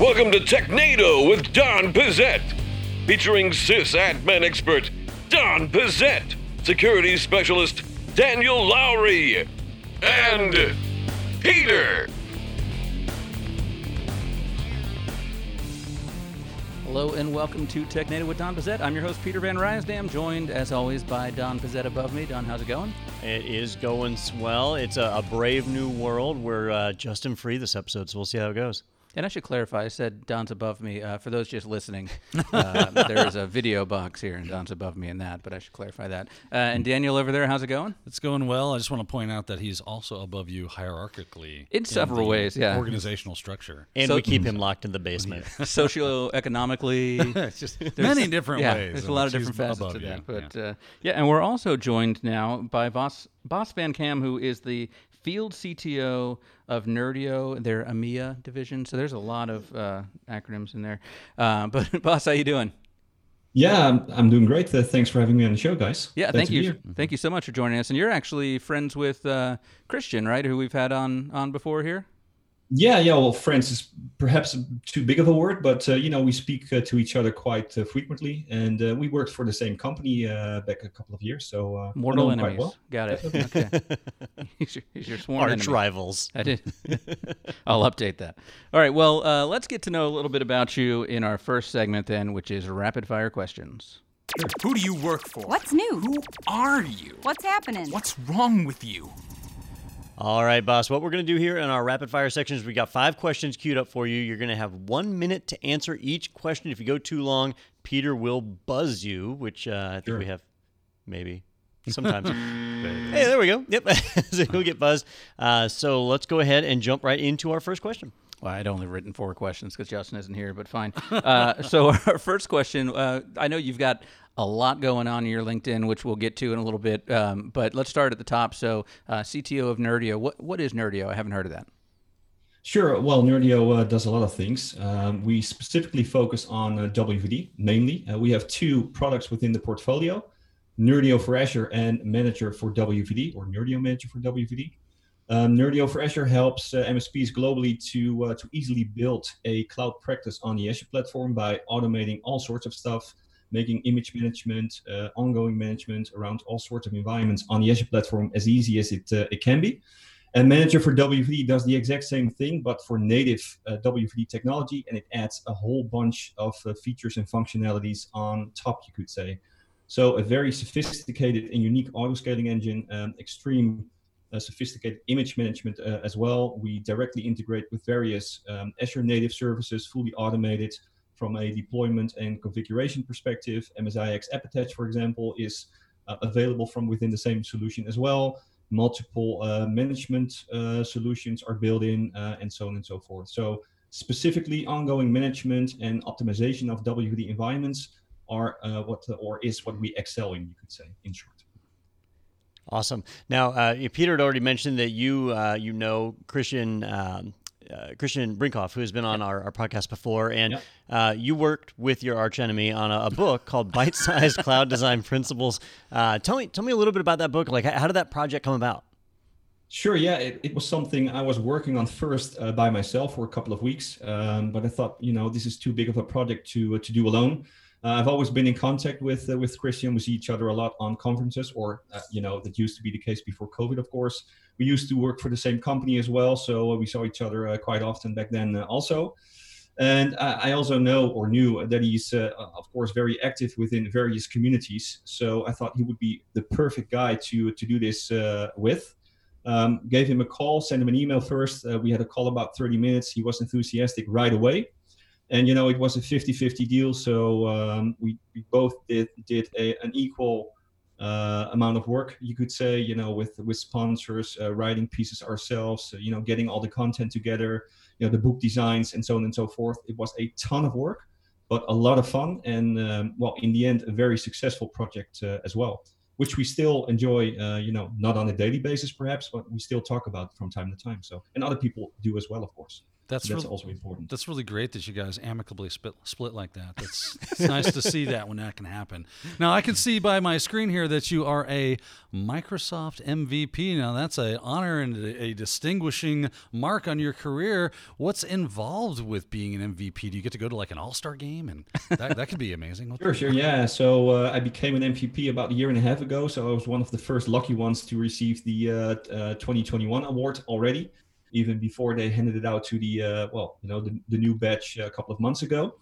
Welcome to Technado with Don Pezet, featuring sysadmin expert Don Pezet, security specialist Daniel Lowrie, and Peter. Hello and welcome to Technado with Don Pezet. I'm your host Peter Van Rysdam, joined as always by Don Pezet above me. Don, how's it going? It is going swell. It's a, a brave new world. We're uh, Justin free this episode, so we'll see how it goes. And I should clarify, I said Don's above me. Uh, for those just listening, uh, there is a video box here, and Don's above me in that, but I should clarify that. Uh, and Daniel over there, how's it going? It's going well. I just want to point out that he's also above you hierarchically In several the ways, yeah. Organizational structure. And So- we keep him locked in the basement. Socioeconomically, It's just many different yeah, ways. there's a lot of different facets above to you. that. But Yeah. uh, yeah, and we're also joined now by Bas Bas Van Kaam, who is the field CTO of Nerdio, their EMEA division. So there's a lot of uh, acronyms in there. Uh, but Bas, how you doing? Yeah, I'm, I'm doing great. Uh, thanks for having me on the show, guys. Yeah, Glad thank you. here. Thank you so much for joining us. And you're actually friends with uh, Christiaan, right? Who we've had on on before here. Yeah, yeah. Well, friends is perhaps too big of a word, but uh, you know we speak uh, to each other quite uh, frequently, and uh, we worked for the same company uh, back a couple of years. So uh, Mortal know quite enemies. well. Got it. Okay. he's, your, he's your sworn Arch enemy. rivals. I did. I'll update that. All right. Well, uh, let's get to know a little bit about you in our first segment, then, which is rapid fire questions. Who do you work for? What's new? Who are you? What's happening? What's wrong with you? All right, Bas. What we're going to do here in our rapid fire section is we got five questions queued up for you. You're going to have one minute to answer each question. If you go too long, Peter will buzz you, which uh, I think Sure. we have maybe sometimes. hey, there we go. Yep. so you'll get buzzed. Uh, so let's go ahead and jump right into our first question. Well, I'd only written four questions because Justin isn't here, but fine. Uh, so our first question, uh, I know you've got a lot going on in your LinkedIn, which we'll get to in a little bit. Um, but let's start at the top. So, uh, CTO of Nerdio, what what is Nerdio? I haven't heard of that. Sure. Well, Nerdio uh, does a lot of things. Um, we specifically focus on uh, WVD mainly. Uh, we have two products within the portfolio: Nerdio for Azure and Manager for WVD, or Nerdio Manager for WVD. Um, Nerdio for Azure helps uh, MSPs globally to uh, to easily build a cloud practice on the Azure platform by automating all sorts of stuff, making image management, uh, ongoing management around all sorts of environments on the Azure platform as easy as it uh, it can be. And Manager for WVD does the exact same thing, but for native uh, WVD technology, and it adds a whole bunch of uh, features and functionalities on top, you could say. So a very sophisticated and unique auto-scaling engine, um, extreme uh, sophisticated image management uh, as well. We directly integrate with various um, Azure native services, fully automated from a deployment and configuration perspective. MSIX App Attach, for example, is uh, available from within the same solution as well multiple uh, management uh, solutions are built in, uh, and so on and so forth. So specifically, ongoing management and optimization of WD environments are uh, what or is what we excel in, you could say, in short. Awesome. Now, uh, Peter had already mentioned that you uh, you know Christiaan um, uh, Christiaan Brinkhoff, who has been on our, our podcast before, and Yep. uh, you worked with your arch enemy on a, a book called Byte Sized Cloud Design Principles. Uh, tell me tell me a little bit about that book. Like, how, did that project come about? Sure, yeah, it, it was something I was working on first uh, by myself for a couple of weeks, um, but I thought, you know, this is too big of a project to uh, to do alone. Uh, I've always been in contact with uh, with Christiaan. We see each other a lot on conferences, or uh, you know, that used to be the case before COVID, of course. We used to work for the same company as well, so uh, we saw each other uh, quite often back then, uh, also. And I I also know or knew that he's, of course, very active within various communities. So I thought he would be the perfect guy to to do this with. Um, gave him a call, sent him an email first. Uh, we had a call about 30 minutes. He was enthusiastic right away. And, you know, it was a 50 50 deal. So um, we, we both did, did a, an equal uh, amount of work, you could say, you know, with, with sponsors, uh, writing pieces ourselves, you know, getting all the content together, you know, the book designs and so on and so forth. It was a ton of work, but a lot of fun. And, um, well, in the end, a very successful project uh, as well which we still enjoy, uh, you know, not on a daily basis perhaps, but we still talk about from time to time. So, and other people do as well, of course. That's that's real- also important. That's really great that you guys amicably split, split like that. That's it's nice to see that when that can happen. Now I can see by my screen here that you are a Microsoft MVP. Now that's an honor and a, distinguishing mark on your career. What's involved with being an MVP? Do you get to go to like an All Star game, and that, that could be amazing. What Sure, sure, yeah. So uh, I became an MVP about a year and a half ago. So I was one of the first lucky ones to receive the uh, uh, 2021 award already, even before they handed it out to the uh, well, you know, the, the new batch a couple of months ago.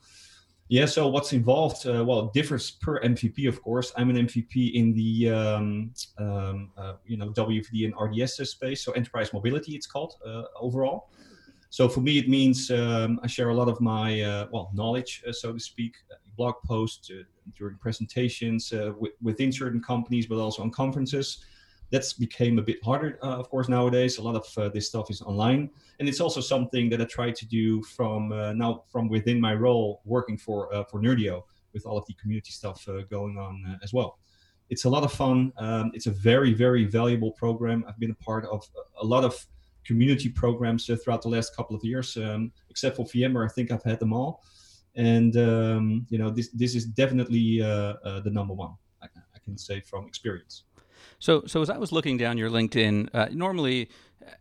Yeah. So what's involved? Uh, well, it differs per MVP, of course. I'm an MVP in the um, um, uh, you know WVD and RDS space, so enterprise mobility, it's called uh, overall. So for me, it means um, I share a lot of my uh, well knowledge, uh, so to speak, uh, blog posts uh, during presentations uh, w- within certain companies, but also on conferences. That's became a bit harder, uh, of course, nowadays. A lot of uh, this stuff is online, and it's also something that I try to do from uh, now from within my role working for uh, for Nerdio with all of the community stuff uh, going on uh, as well. It's a lot of fun. Um, it's a very very valuable program. I've been a part of a lot of community programs throughout the last couple of years. Um, except for VMware, I think I've had them all. And um, you know, this this is definitely the number one. I, I can say from experience. So, so as I was looking down your LinkedIn, uh, normally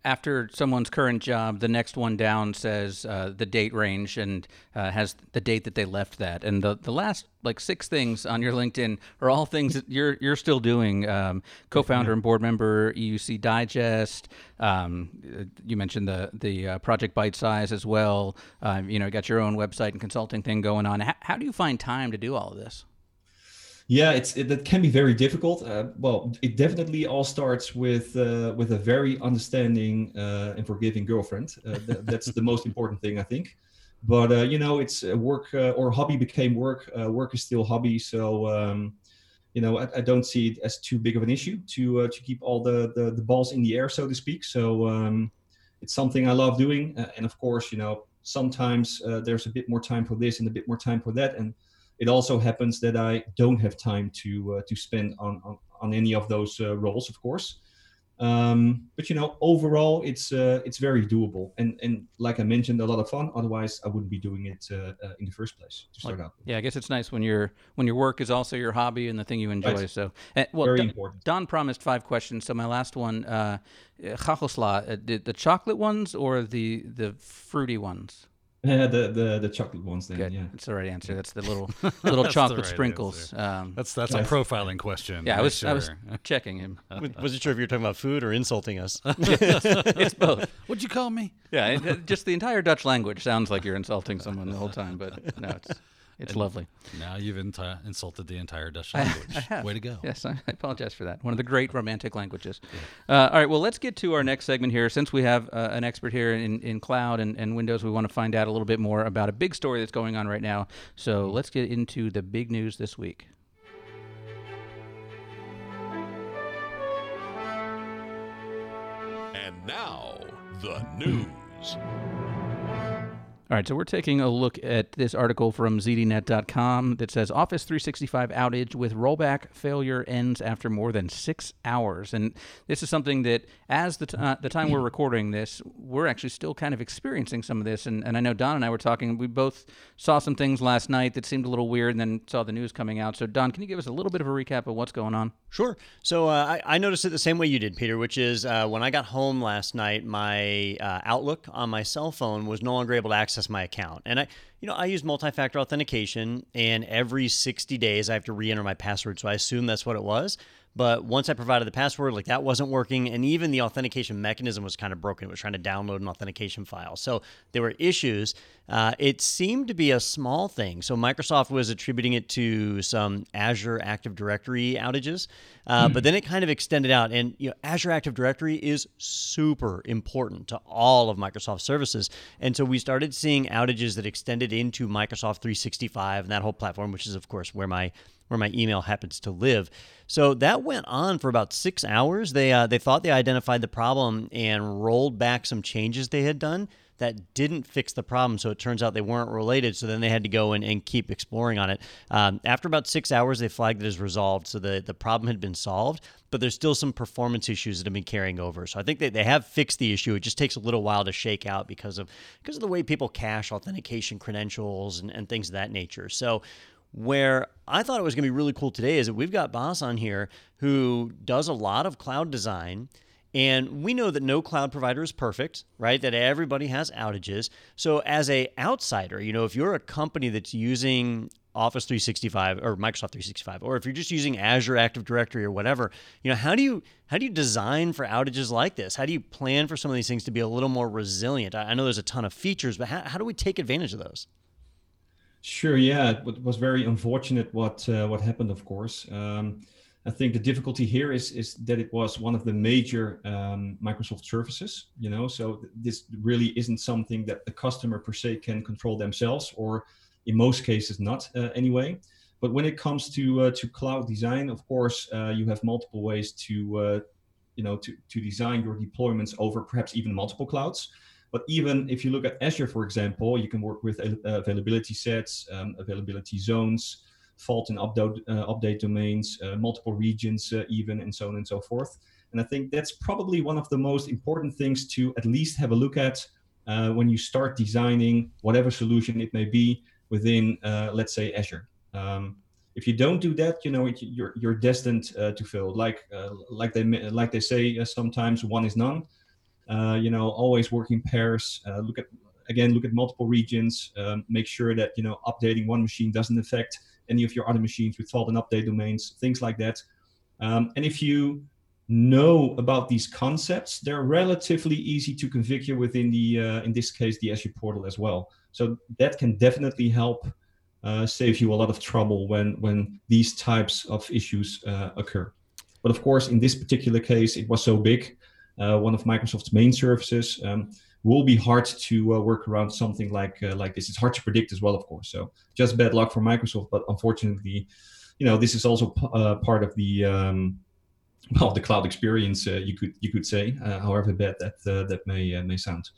after someone's current job, the next one down says uh, the date range and uh, has the date that they left that. And the, the last like six things on your LinkedIn are all things that you're you're still doing. Um, co-founder and board member, EUC Digest. Um, uh, you mentioned the the uh, Project Byte Size as well. Um, you know, got your own website and consulting thing going on. How, how do you find time to do all of this? Yeah, it's it, that can be very difficult. Uh, well, it definitely all starts with uh, with a very understanding uh, and forgiving girlfriend. Uh, th- that's the most important thing, I think. But uh, you know, it's uh, work uh, or hobby became work. Uh, work is still hobby, so um, you know, I, I don't see it as too big of an issue to uh, to keep all the, the the balls in the air, so to speak. So um, it's something I love doing, uh, and of course, you know, sometimes uh, there's a bit more time for this and a bit more time for that, and it also happens that I don't have time to uh, to spend on, on on any of those uh, roles, of course. Um, but you know, overall, it's uh, it's very doable, and and like I mentioned, a lot of fun. Otherwise, I wouldn't be doing it uh, uh, in the first place to start out. with. Yeah, I guess it's nice when your when your work is also your hobby and the thing you enjoy. Right. So, uh, well, Very Don, important. Don promised five questions, so my last one, uh, hagelslag, uh, the, the chocolate ones or the the fruity ones? Uh, the the the chocolate ones, then Good, yeah. that's the right answer. That's the little little chocolate right sprinkles. Um, That's that's a profiling question. yeah, I right was I was checking him. Wasn't sure if you were talking about food or insulting us. it's both. What'd you call me? Yeah, it, it- just the entire Dutch language sounds like you're insulting someone the whole time, but no, it's it's lovely. Now you've enti- insulted the entire Dutch language. I have. Way to go. Yes, I I apologize for that. One of the great romantic languages. Uh, all right, well, let's get to our next segment here. Since we have uh, an expert here in, in cloud and, and Windows, we want to find out a little bit more about a big story that's going on right now. So let's get into the big news this week. And now, the news. All right, so we're taking a look at this article from ZDNet.com that says Office 365 outage with rollback failure ends after more than six hours. And this is something that, as the, t- uh, the time we're recording this, we're actually still kind of experiencing some of this. And, and I know Don and I were talking, we both saw some things last night that seemed a little weird and then saw the news coming out. So, Don, can you give us a little bit of a recap of what's going on? Sure. So uh, I, I noticed it the same way you did, Peter, which is uh, when I got home last night, my uh, Outlook on my cell phone was no longer able to access my account. And I, you know, I use multi-factor authentication, and every 60 days I have to re-enter my password. So I assume that's what it was. But once I provided the password, like that wasn't working, and even the authentication mechanism was kind of broken. It was trying to download an authentication file, so there were issues. Uh, it seemed to be a small thing, so Microsoft was attributing it to some Azure Active Directory outages, uh, but then it kind of extended out. And you know, Azure Active Directory is super important to all of Microsoft services, and so we started seeing outages that extended into Microsoft 365 and that whole platform, which is of course where my where my email happens to live. So that went on for about six hours. They uh, they thought they identified the problem and rolled back some changes they had done that didn't fix the problem. So it turns out they weren't related. So then they had to go in and keep exploring on it. Um, after about six hours, they flagged it as resolved. So the, the problem had been solved, but there's still some performance issues that have been carrying over. So I think they, they have fixed the issue. It just takes a little while to shake out because of because of the way people cache authentication credentials and, and things of that nature. So where I thought it was going to be really cool today is that we've got Bas on here who does a lot of cloud design and we know that no cloud provider is perfect, right? That everybody has outages. So as a outsider, you know, if you're a company that's using Office 365 or Microsoft 365 or if you're just using Azure Active Directory or whatever, you know, how do you how do you design for outages like this? How do you plan for some of these things to be a little more resilient? I know there's a ton of features, but how, how do we take advantage of those? Sure, yeah, it was very unfortunate what uh, what happened, of course. Um, I think the difficulty here is is that it was one of the major um, Microsoft services, you know. So this really isn't something that the customer per se can control themselves, or in most cases not uh, anyway. But when it comes to uh, to cloud design, of course, uh, you have multiple ways to uh, you know to to design your deployments over perhaps even multiple clouds. But even if you look at Azure, for example, you can work with uh, availability sets, um, availability zones fault and update, uh, update domains, uh, multiple regions, uh, even, and so on and so forth. And I think that's probably one of the most important things to at least have a look at when you start designing whatever solution it may be within, let's say, Azure. Um, if you don't do that, you know you're you're destined uh, to fail. Like uh, like they like they say uh, sometimes one is none. You know, always working pairs. look at again, look at multiple regions. Um, make sure that you know updating one machine doesn't affect any of your other machines with fault and update domains, things like that. Um, and if you know about these concepts, they're relatively easy to configure within the, uh, in this case, the Azure portal as well. So that can definitely help uh, save you a lot of trouble when when these types of issues uh, occur. But of course, in this particular case, it was so big, uh, one of Microsoft's main services. Um, will be hard to uh, work around something like uh, like this. It's hard to predict as well, of course. So just bad luck for Microsoft, but unfortunately, you know, this is also p- uh, part of the um, well, the cloud experience. Uh, you could you could say, uh, however bad that uh, that may may sound.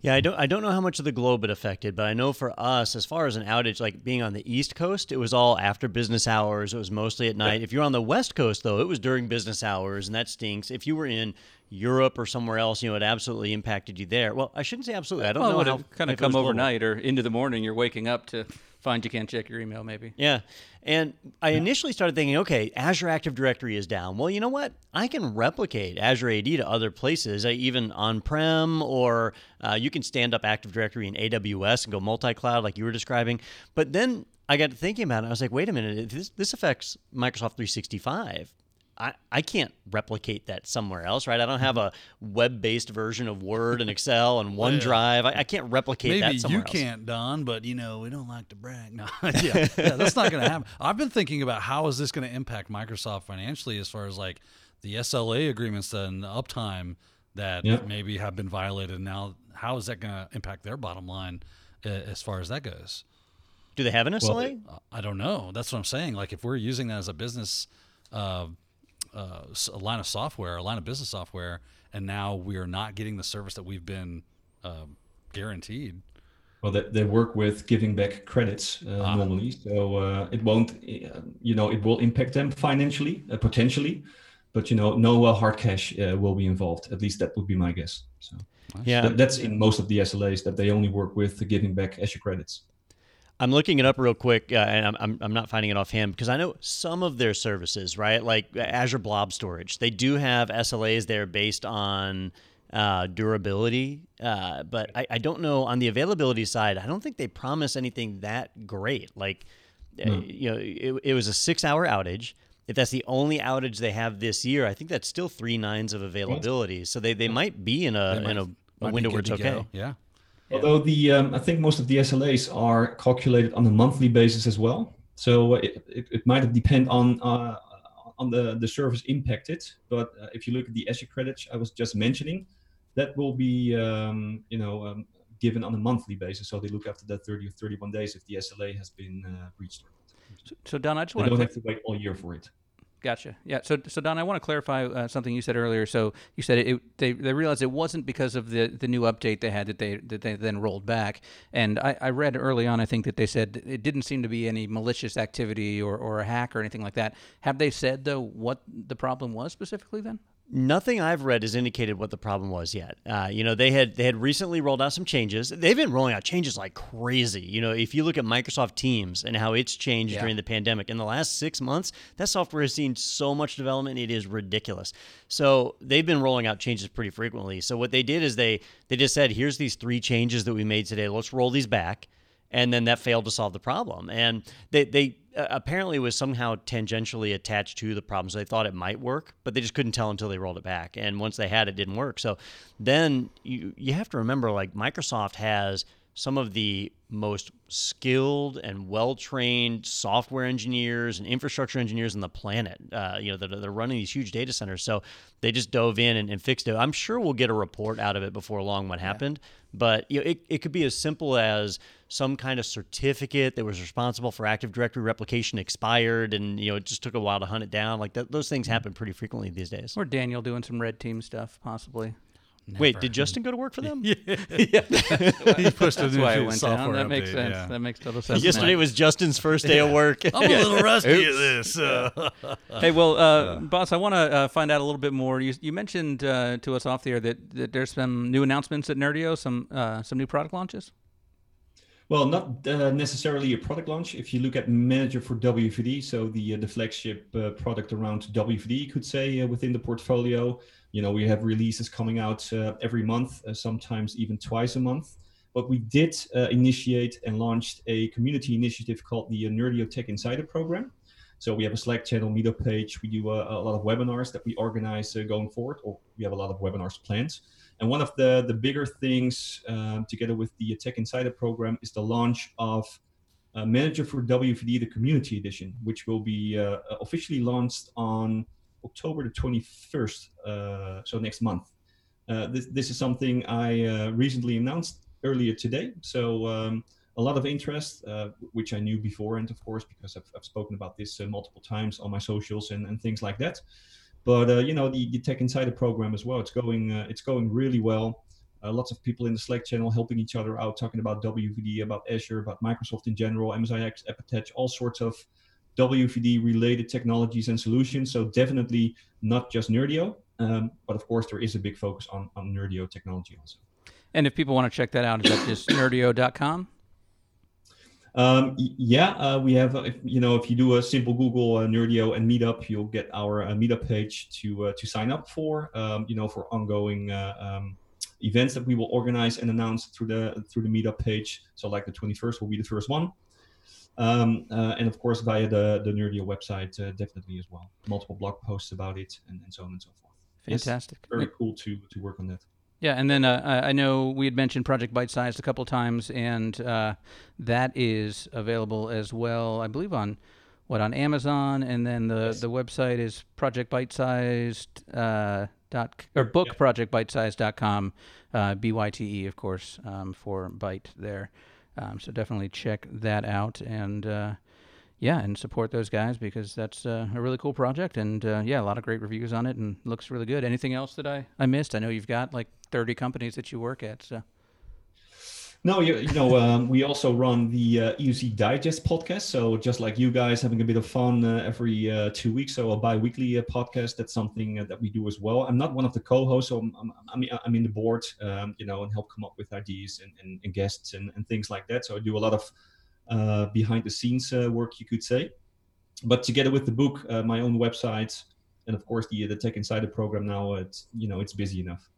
Yeah, I don't I don't know how much of the globe it affected, but I know for us, as far as an outage, like being on the East Coast, it was all after business hours. It was mostly at night. Yeah. If you're on the West Coast, though, it was during business hours, and that stinks. If you were in Europe or somewhere else, you know, it absolutely impacted you there. Well, I shouldn't say absolutely. I don't well, know how kind of come overnight or into the morning. You're waking up to find you can't check your email, maybe. Yeah, and I initially started thinking, okay, Azure Active Directory is down. Well, you know what? I can replicate Azure AD to other places, even on-prem, or uh, you can stand up Active Directory in AWS and go multi-cloud, like you were describing. But then I got thinking about it. I was like, wait a minute, this, this affects Microsoft 365. I, I can't replicate that somewhere else, right? I don't have a web-based version of Word and Excel and OneDrive. I, I can't replicate Maybe that somewhere you else. can't, Don, but you know we don't like to brag. No, yeah, yeah, that's not going to happen. I've been thinking about how is this going to impact Microsoft financially, as far as like the SLA agreements and the uptime that yeah. maybe have been violated. Now, how is that going to impact their bottom line uh, as far as that goes? Do they have an SLA? Well, I don't know. That's what I'm saying. Like if we're using that as a business. Uh, uh, a line of software, a line of business software, and now we are not getting the service that we've been uh, guaranteed. Well, they, they work with giving back credits uh, ah. normally, so uh, it won't, uh, you know, it will impact them financially, uh, potentially, but you know, no hard cash will be involved. At least that would be my guess. So, yeah, that, that's in most of the SLAs that they only work with giving back Azure credits. I'm looking it up real quick, uh, and I'm, I'm not finding it offhand because I know some of their services, right? Like Azure Blob Storage, they do have SLAs there based on uh, durability, uh, but I, I, don't know on the availability side. I don't think they promise anything that great. Like, mm. you know, it, it was a six-hour outage. If that's the only outage they have this year, I think that's still three nines of availability. So they, they might be in a in a, a window where it's okay. Go. Yeah. Although the um, I think most of the SLAs are calculated on a monthly basis as well, so it, it, it might depend on uh, on the the service impacted. But uh, if you look at the Azure credits I was just mentioning, that will be um, you know um, given on a monthly basis. So they look after that 30 or 31 days if the SLA has been uh, breached. So Don, I just want don't have to wait all year for it. Gotcha. Yeah. So, so Don, I want to clarify uh, something you said earlier. So you said it, they they realized it wasn't because of the, the new update they had that they that they then rolled back. And I, I read early on, I think that they said it didn't seem to be any malicious activity or, or a hack or anything like that. Have they said though what the problem was specifically then? Nothing I've read has indicated what the problem was yet. Uh, you know, they had they had recently rolled out some changes. They've been rolling out changes like crazy. You know, if you look at Microsoft Teams and how it's changed Yeah. during the pandemic in the last six months, that software has seen so much development. It is ridiculous. So they've been rolling out changes pretty frequently. So what they did is they they just said, here's these three changes that we made today. Let's roll these back and then that failed to solve the problem. And they they uh, apparently was somehow tangentially attached to the problem, so they thought it might work, but they just couldn't tell until they rolled it back. And once they had it, it didn't work. So then you you have to remember, like Microsoft has some of the most skilled and well trained software engineers and infrastructure engineers on the planet. Uh, you know, that are, they're running these huge data centers. So they just dove in and, and fixed it. I'm sure we'll get a report out of it before long what happened. But you know, it, it could be as simple as some kind of certificate that was responsible for Active Directory replication expired, and you know it just took a while to hunt it down. Like that, those things happen pretty frequently these days. Or Daniel doing some red team stuff, possibly. Wait, did Justin go to work for them? Yeah, he pushed That's a new why I went software down. That makes sense. yeah. That makes total sense. Yesterday was Justin's first day of work. I'm a little rusty at this. Uh, Hey, well, uh, Bas, I want to uh, find out a little bit more. You, you mentioned uh, to us off the air that, that there's some new announcements at Nerdio, some uh, some new product launches. Well, not uh, necessarily a product launch. If you look at Manager for WVD, so the uh, the flagship uh, product around WVD, you could say uh, within the portfolio, you know, we have releases coming out uh, every month, uh, sometimes even twice a month. But we did uh, initiate and launched a community initiative called the uh, Nerdio Tech Insider Program. So we have a Slack channel, meetup page. We do uh, a, a lot of webinars that we organize uh, going forward, or we have a lot of webinars planned. And one of the, the bigger things, um, together with the Tech Insider program, is the launch of Manager for WVD, the Community Edition, which will be officially launched on October the 21st, uh, so next month. Uh, this, this is something I uh, recently announced earlier today. So um, a lot of interest, uh, which I knew before, and of course, because I've, I've spoken about this uh, multiple times on my socials and, and things like that but uh, you know the, the tech insider program as well it's going it's going really well lots of people in the slack channel helping each other out talking about wvd about azure about microsoft in general msix app attach all sorts of wvd related technologies and solutions so definitely not just nerdio um, but of course there is a big focus on, on nerdio technology also And if people want to check that out, is that just nerdio.com? Um, yeah, uh, we have. Uh, if, you know, if you do a simple Google uh, Nerdio and Meetup, you'll get our uh, Meetup page to uh, to sign up for. Um, you know, for ongoing uh, um, events that we will organize and announce through the through the Meetup page. So, like the 21st will be the first one, um, uh, and of course via the the Nerdio website, uh, definitely as well. Multiple blog posts about it, and, and so on and so forth. Yes, Fantastic. very cool to to work on that. Yeah, and then uh, I I know we had mentioned Project Byte Sized a couple of times, and uh, that is available as well, I believe, on what on Amazon, and then the the website is Project Byte Sized uh, dot or book projectbytesized.com, uh, b y t e of course um, for bite there. Um, so definitely check that out and. Uh, yeah, and support those guys because that's uh, a really cool project, and uh, yeah, a lot of great reviews on it, and looks really good. Anything else that I, I missed? I know you've got like 30 companies that you work at, so No, you, you know, um, we also run the uh, EUC Digest podcast. So just like you guys having a bit of fun uh, every uh, two weeks, so a bi-weekly uh, podcast. That's something uh, that we do as well. I'm not one of the co-hosts, so I'm, I'm, I'm, I'm in the board, um, you know, and help come up with ideas and, and, and guests and, and things like that. So I do a lot of uh, behind-the-scenes uh, work, you could say. But together with the book, my own website, and of course the the Tech Insider program now, it's you know it's busy enough.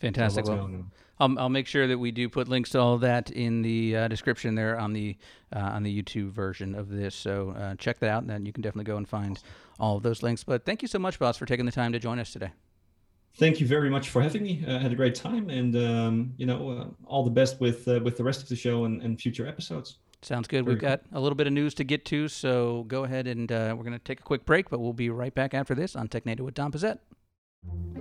Fantastic. Well. I'll, I'll make sure that we do put links to all of that in the uh, description there on the uh, on the YouTube version of this. So uh, check that out, and then you can definitely go and find all of those links. But thank you so much, Bas, for taking the time to join us today. thank you very much for having me. I had a great time, and um, you know, uh, all the best with uh, with the rest of the show and, and future episodes. Sounds good. Very We've got a little bit of news to get to, so go ahead and uh, we're going to take a quick break, but we'll be right back after this on Tech TechNado with Don Pezet.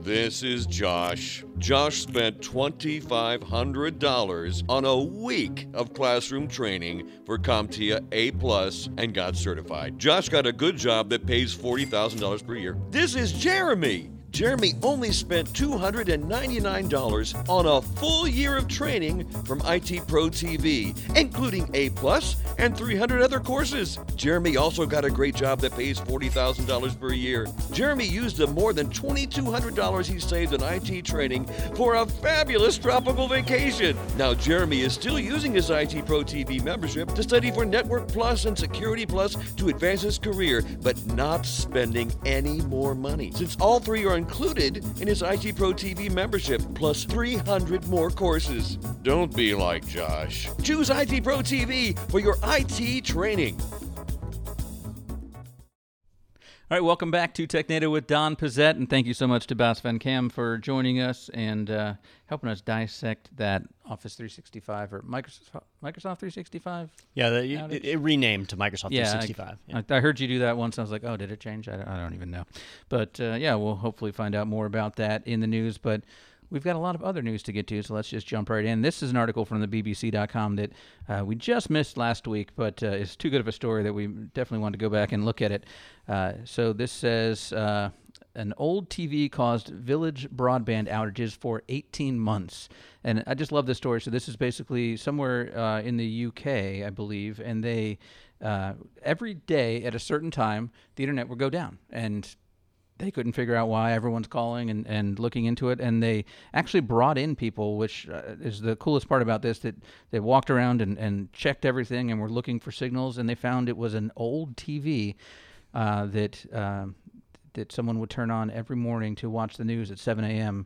This is Josh. Josh spent $2,500 on a week of classroom training for CompTIA A Plus and got certified. Josh got a good job that pays $40,000 per year. This is Jeremy. Jeremy only spent $299 on a full year of training from IT Pro TV, including A Plus and 300 other courses. Jeremy also got a great job that pays $40,000 per year. Jeremy used the more than $2,200 he saved in IT training for a fabulous tropical vacation. Now, Jeremy is still using his IT Pro TV membership to study for Network Plus and Security Plus to advance his career, but not spending any more money, since all three are included in his IT Pro TV membership, plus 300 more courses. Don't be like Josh. Choose IT Pro TV for your IT training. All right, welcome back to TechNado with Don Pezet, and thank you so much to Bas Van Kaam for joining us and uh, helping us dissect that Office 365 or Microsoft Microsoft 365. Yeah, the, it, it renamed to Microsoft Yeah, 365. Yeah. I, I heard you do that once. I was like, oh, did it change? I don't, I don't even know. But uh, yeah, we'll hopefully find out more about that in the news. But we've got a lot of other news to get to, so let's just jump right in. This is an article from the BBC.com that uh, we just missed last week, but uh, it's too good of a story that we definitely want to go back and look at it. Uh, so this says. Uh, an old TV caused village broadband outages for 18 months. And I just love this story. So, this is basically somewhere uh, in the UK, I believe, and they, uh, every day at a certain time, the internet would go down. And they couldn't figure out why everyone's calling and, and looking into it. And they actually brought in people which uh, is the coolest part about this that they walked around and, and checked everything and were looking for signals and they found it was an old tv uh, that um, that someone would turn on every morning to watch the news at 7 a.m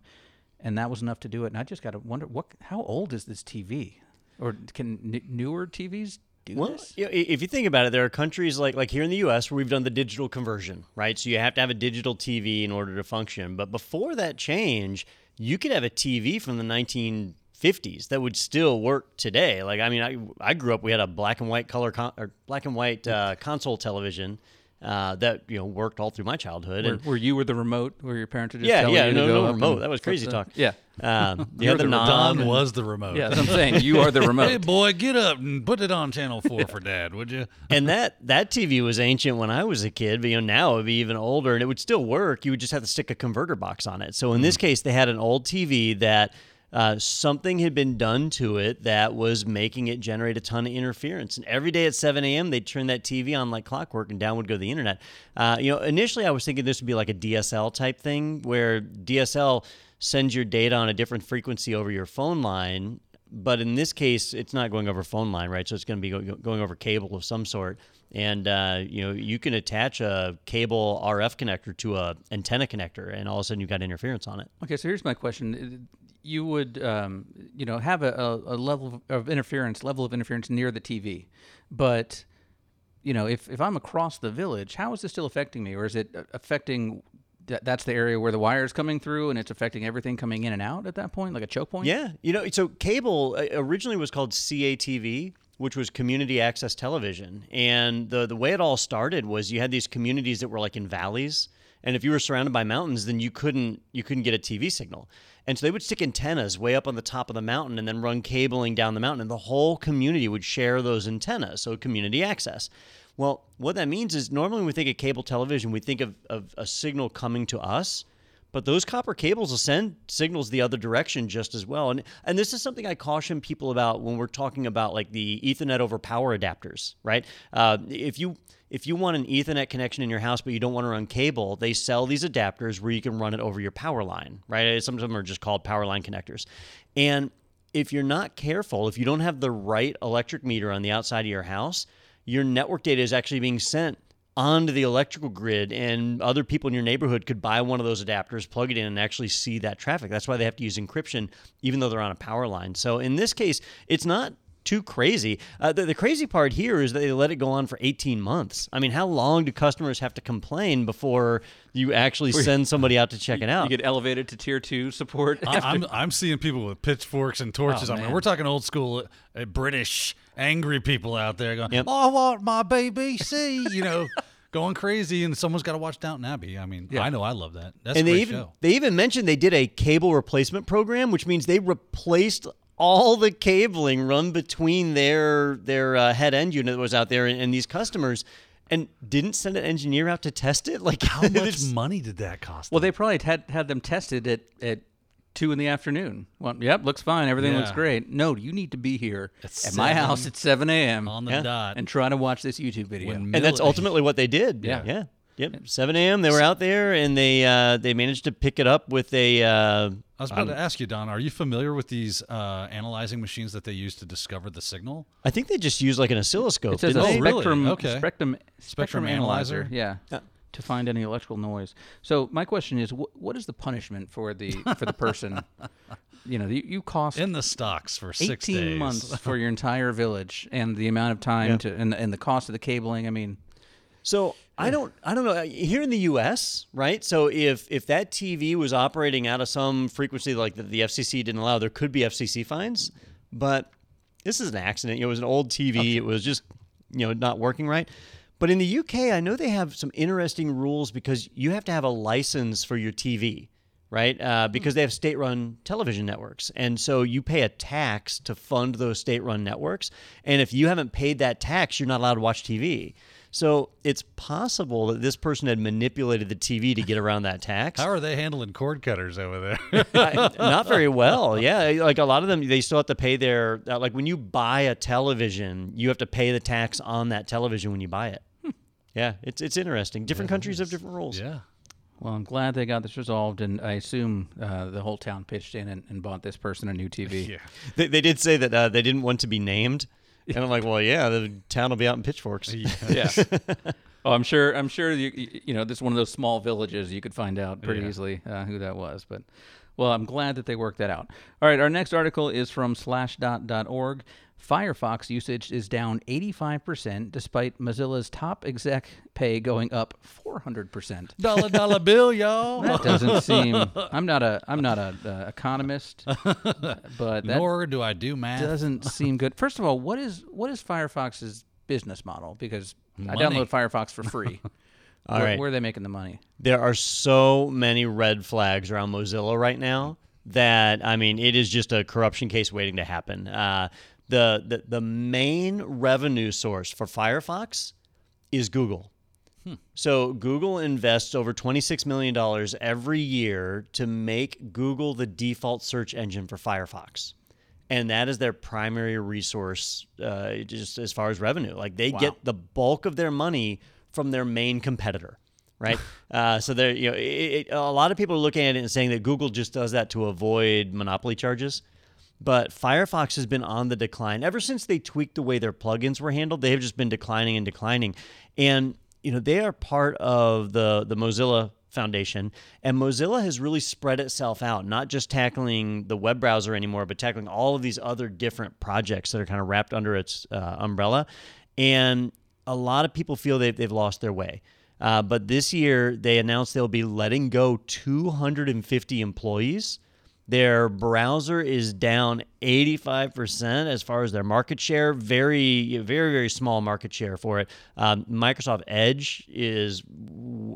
and that was enough to do it. And i just got to wonder what how old is this tv or can n- newer tvs do Well, this you know, if you think about it, there are countries like like here in the U.S. where we've done the digital conversion, right? So you have to have a digital TV in order to function. But before that change, you could have a TV from the 1950s that would still work today. Like I mean, I I grew up we had a black and white color con- or black and white uh, console television uh, that you know worked all through my childhood. where, and where you were the remote where your parents were just Yeah, telling yeah, you no- to go no up remote. That was crazy the- talk. yeah um, you You're had the the knob. Don was the remote. Yeah, that's what I'm saying. You are the remote. Hey boy, get up and put it on channel four for dad, would you? and that that TV was ancient when I was a kid, but you know now it would be even older, and it would still work. You would just have to stick a converter box on it. So in this case, they had an old TV that uh, something had been done to it that was making it generate a ton of interference. And every day at 7 a.m., they'd turn that TV on like clockwork, and down would go the internet. Uh, you know, initially I was thinking this would be like a DSL type thing, where DSL sends your data on a different frequency over your phone line but in this case, it's not going over phone line, right? So it's going to be go- going over cable of some sort, and uh, you know you can attach a cable RF connector to a antenna connector, and all of a sudden you've got interference on it. Okay, so here's my question: You would, um, you know, have a, a, a level of interference, level of interference near the TV, but you know, if if I'm across the village, how is this still affecting me, or is it uh, affecting? That, that's the area where the wire is coming through, and it's affecting everything coming in and out at that point, like a choke point. Yeah, you know, so cable uh, originally was called CATV, which was Community Access Television, and the the way it all started was you had these communities that were like in valleys, and if you were surrounded by mountains, then you couldn't you couldn't get a TV signal. And so they would stick antennas way up on the top of the mountain and then run cabling down the mountain, and the whole community would share those antennas, so community access. Well, what that means is normally when we think of cable television, we think of, of a signal coming to us, but those copper cables will send signals the other direction just as well. And and this is something I caution people about when we're talking about like the Ethernet over power adapters, right? Uh, if you if you want an Ethernet connection in your house, but you don't want to run cable, they sell these adapters where you can run it over your power line, right? Some of them are just called power line connectors. And if you're not careful, if you don't have the right electric meter on the outside of your house, your network data is actually being sent onto the electrical grid and other people in your neighborhood could buy one of those adapters plug it in and actually see that traffic. That's why they have to use encryption even though they're on a power line. So in this case it's not too crazy. Uh, the, the crazy part here is that they let it go on for 18 months. I mean how long do customers have to complain before you actually send somebody out to check it out? You get elevated to tier two support. I, I'm I'm seeing people with pitchforks and torches. Oh, I mean, we're talking old school uh, British angry people out there going, Yep. "I want my BBC," you know, going crazy, and someone's got to watch Downton Abbey. I mean, I know I love that. That's and a they great even show. they even mentioned they did a cable replacement program, which means they replaced all the cabling run between their their uh, head end unit that was out there and, and these customers, and didn't send an engineer out to test it. Like How much money did that cost? Well, them? they probably had had them tested at at two in the afternoon. Well, yep, looks fine. Everything looks great. No, you need to be here At at, my house at seven a.m. on the Yeah. dot. and try to watch this YouTube video. When and that's ultimately what they did. Yeah. yeah. Yep, 7 a.m. They were out there and they uh, they managed to pick it up with a. Uh, I was about to ask you, Don. Are you familiar with these uh, analyzing machines that they use to discover the signal? I think they just use like an oscilloscope. It says didn't a they? Oh, really? spectrum, Okay. spectrum, spectrum, Spectrum analyzer. analyzer? Yeah. Yeah. To find any electrical noise. So my question is, wh- what is the punishment for the for the person? you know, you, you cost In the stocks for six 18 days. months for your entire village, and the amount of time to and, and the cost of the cabling. I mean, So I don't I don't know uh, here in the U.S. right. So if if that TV was operating out of some frequency like the, the FCC didn't allow, there could be FCC fines. But this is an accident. It was an old TV. It was just you know not working right. But in the UK, I know they have some interesting rules because you have to have a license for your TV, right? Uh, because they have state-run television networks, and so you pay a tax to fund those state-run networks. And if you haven't paid that tax, you're not allowed to watch TV. So it's possible that this person had manipulated the TV to get around that tax. How are they handling cord cutters over there? Not very well. Yeah, like a lot of them, they still have to pay their uh, like when you buy a television, you have to pay the tax on that television when you buy it. Yeah, it's it's interesting. Different countries have different rules. yeah. well, I'm glad they got this resolved, and I assume uh, the whole town pitched in and, and bought this person a new TV. Yeah. They, they did say that uh, they didn't want to be named, and I'm like, well, yeah, the town will be out in pitchforks. yeah. oh, I'm sure. I'm sure. You, you you know, this is one of those small villages. You could find out pretty Yeah. easily uh, who that was. But well, I'm glad that they worked that out. All right, our next article is from Slashdot.org. Firefox usage is down 85% despite Mozilla's top exec pay going up 400%. Dollar dollar bill, y'all. That doesn't seem. I'm not a. I'm not a uh, economist, but that Nor do I do math. doesn't seem good. First of all, what is what is Firefox's business model? Because I download Firefox for free. All where, right. where are they making the money? There are so many red flags around Mozilla right now that I mean, it is just a corruption case waiting to happen. Uh, the, the the main revenue source for Firefox is Google. So Google invests over $26 million every year to make Google the default search engine for Firefox. And that is their primary resource uh, just as far as revenue. Like they get the bulk of their money from their main competitor, right? uh, so they're, you know, it, it, a lot of people are looking at it and saying that Google just does that to avoid monopoly charges. But Firefox has been on the decline ever since they tweaked the way their plugins were handled. They have just been declining and declining, and you know they are part of the the Mozilla Foundation, and Mozilla has really spread itself out, not just tackling the web browser anymore, but tackling all of these other different projects that are kind of wrapped under its uh, umbrella. And a lot of people feel they've, they've lost their way. Uh, but this year, they announced they'll be letting go 250 employees. Their browser is down 85% as far as their market share. Very, very, very small market share for it. Um, Microsoft Edge is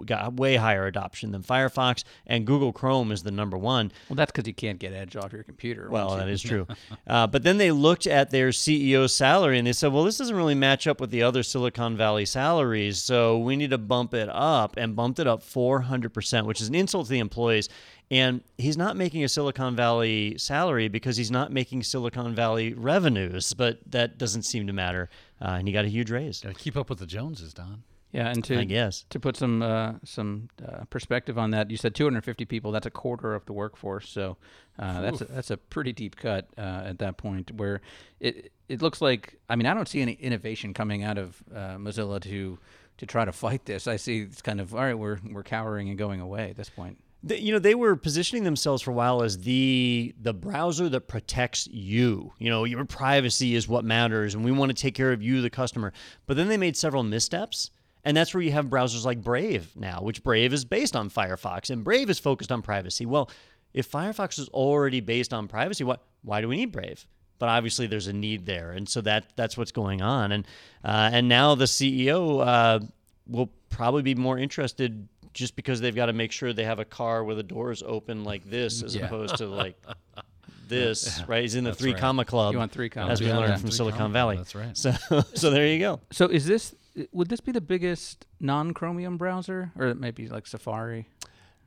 got way higher adoption than Firefox, and Google Chrome is the number one. Well, that's because you can't get Edge off your computer. Well, once that you- is true. uh, but then they looked at their CEO's salary and they said, well, this doesn't really match up with the other Silicon Valley salaries. So we need to bump it up and bumped it up 400%, which is an insult to the employees. And he's not making a Silicon Valley salary because he's not making Silicon Valley revenues, but that doesn't seem to matter. Uh, and he got a huge raise. Gotta keep up with the Joneses, Don. Yeah, and to I guess. to put some uh, some uh, perspective on that, you said 250 people. That's a quarter of the workforce. So uh, that's a, that's a pretty deep cut uh, at that point. Where it it looks like I mean I don't see any innovation coming out of uh, Mozilla to to try to fight this. I see it's kind of all right. We're we're cowering and going away at this point. You know they were positioning themselves for a while as the the browser that protects you. You know your privacy is what matters and we want to take care of you the customer. But then they made several missteps and that's where you have browsers like brave now which brave is based on firefox and brave is focused on privacy. Well if firefox is already based on privacy what why do we need brave? But obviously there's a need there and so that that's what's going on. And uh, and now the ceo uh, will probably be more interested just because they've got to make sure they have a car where the doors open like this as Yeah. opposed to like this, right? He's in the three right. comma club. You want three commas, as we yeah. learned Yeah. from Silicon comma, Valley. that's right. So, so there you go. So is this would this be the biggest non-Chromium browser, or it might be like Safari?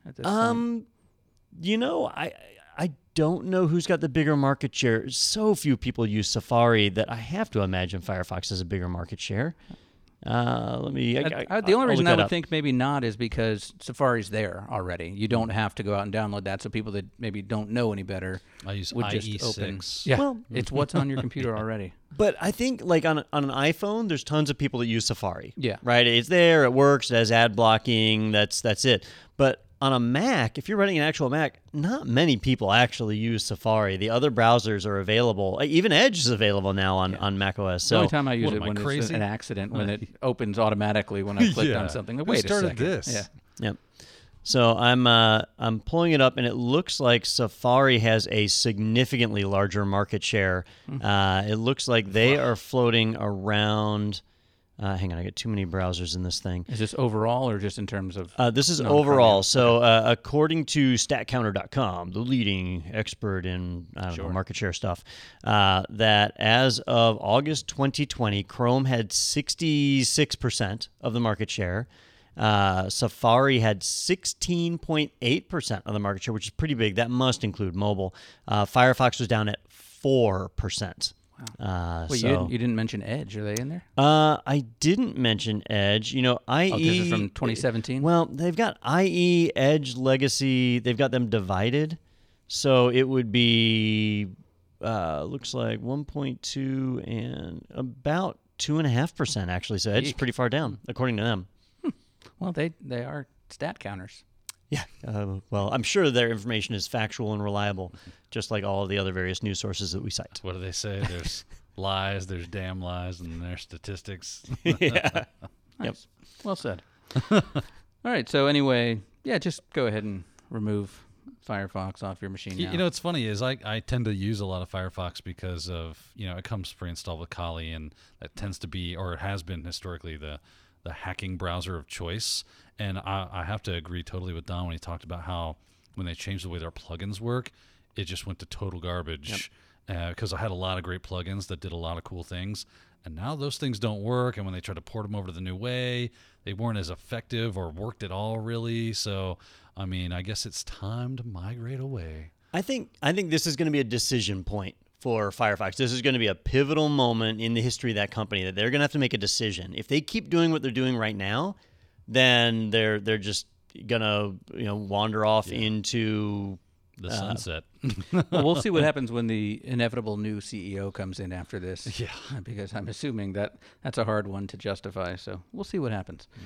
At this point? Um, you know, I I don't know who's got the bigger market share. So few people use Safari that I have to imagine Firefox has a bigger market share. Uh, let me. I, I- I, I- the only I'll reason I would up. think maybe not is because Safari's there already. You don't have to go out and download that. So people that maybe don't know any better I use would just IE6. open. Yeah, Well- it's what's on your computer already. But I think like on on an iPhone, there's tons of people that use Safari. Yeah. Right. It's there. It works. It has ad blocking. That's that's it. But on a Mac, if you're running an actual Mac, not many people actually use Safari. The other browsers are available. Uh, Even Edge is available now on, on Mac OS. The only time I use it am I, when it's an accident, when it opens automatically when I clicked Yeah. on something. Like, Who Wait a started second. this? Yeah. Yep. So I'm uh, I'm pulling it up, and it looks like Safari has a significantly larger market share. Uh, it looks like they are floating around. Uh, hang on, I got too many browsers in this thing. Is this overall or just in terms of? Uh, this is overall. So, uh, according to StatCounter.com, the leading expert in I don't know market share stuff, uh, that as of August 2020, Chrome had 66% of the market share. Uh, Safari had 16.8% of the market share, which is pretty big. That must include mobile. Uh, Firefox was down at 4%. Uh, Wait, so, you, didn't, you didn't mention Edge. Are they in there? uh, I didn't mention Edge. You know, IE. Oh, is from 2017? Well, they've got IE, Edge, Legacy. They've got them divided, so it would be uh, looks like 1.2 and about two and a half percent actually. So Edge is pretty far down according to them. Well, they they are stat counters. Yeah. Uh, well, I'm sure their information is factual and reliable, just like all of the other various news sources that we cite. What do they say? There's lies, there's damn lies, and there's statistics. yeah. Nice. Well said. All right. So anyway, yeah, just go ahead and remove Firefox off your machine. You, now. you know, what's funny is I, I tend to use a lot of Firefox because of you know it comes pre-installed with Kali, and that tends to be or it has been historically the the hacking browser of choice. And I, I have to agree totally with Don when he talked about how when they changed the way their plugins work, it just went to total garbage. Because uh, I had a lot of great plugins that did a lot of cool things, and now those things don't work. And when they tried to port them over to the new way, they weren't as effective or worked at all, really. So, I mean, I guess it's time to migrate away. I think I think this is going to be a decision point for Firefox. This is going to be a pivotal moment in the history of that company that they're going to have to make a decision. If they keep doing what they're doing right now, then they're they're just going to you know wander off into The sunset. well, we'll see what happens when the inevitable new CEO comes in after this. Yeah. Because I'm assuming that that's a hard one to justify. So we'll see what happens. Mm.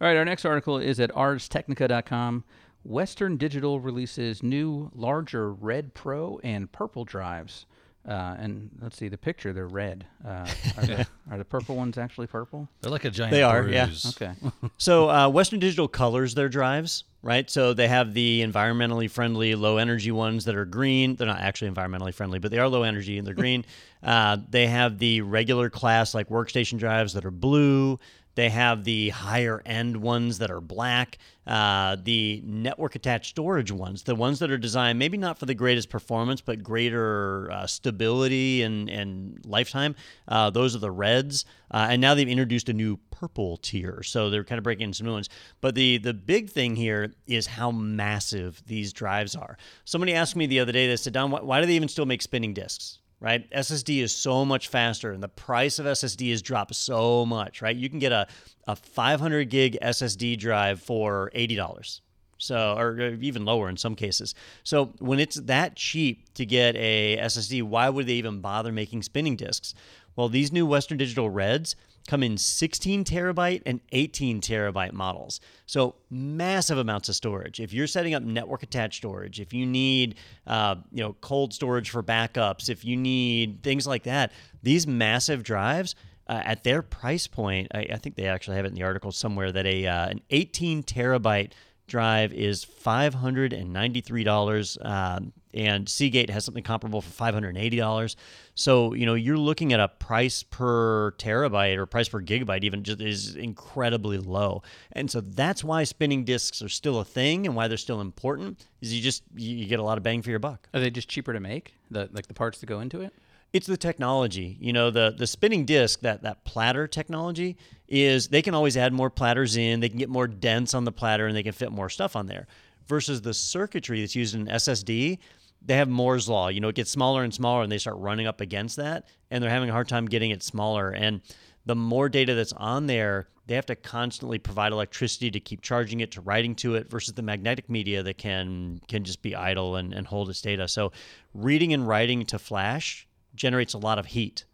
All right. Our next article is at arstechnica.com. Western Digital releases new, larger red Pro and purple drives. Uh, and let's see the picture; they're red. Uh, are, the, are the purple ones actually purple? They're like a giant They are, yeah. Okay. So uh, Western Digital colors their drives, right? So they have the environmentally friendly, low energy ones that are green. They're not actually environmentally friendly, but they are low energy and they're green. Uh, they have the regular class like workstation drives that are blue. They have the higher end ones that are black. Uh, the network attached storage ones, the ones that are designed maybe not for the greatest performance, but greater uh, stability and, and lifetime. Uh, those are the reds. Uh, and now they've introduced a new purple tier. So they're kind of breaking in some new ones. But the, the big thing here is how massive these drives are. Somebody asked me the other day, they said, Don, why, why do they even still make spinning disks? Right? SSD is so much faster, and the price of SSD has dropped so much, right? You can get a, a 500 gig SSD drive for $80. So, or even lower in some cases. So, when it's that cheap to get a SSD, why would they even bother making spinning disks? Well, these new Western Digital Reds come in 16 terabyte and 18 terabyte models. So massive amounts of storage. If you're setting up network attached storage, if you need uh, you know cold storage for backups, if you need things like that, these massive drives. Uh, at their price point, I, I, think they actually have it in the article somewhere that a uh, an 18 terabyte drive is $593, um, and Seagate has something comparable for $580. So you know you're looking at a price per terabyte or price per gigabyte even just is incredibly low, and so that's why spinning disks are still a thing and why they're still important. Is you just you get a lot of bang for your buck. Are they just cheaper to make? The like the parts that go into it? It's the technology. You know, the the spinning disc, that that platter technology is they can always add more platters in, they can get more dense on the platter and they can fit more stuff on there. Versus the circuitry that's used in SSD, they have Moore's law. You know, it gets smaller and smaller and they start running up against that and they're having a hard time getting it smaller and the more data that's on there, they have to constantly provide electricity to keep charging it, to writing to it, versus the magnetic media that can can just be idle and, and hold its data. So reading and writing to flash generates a lot of heat.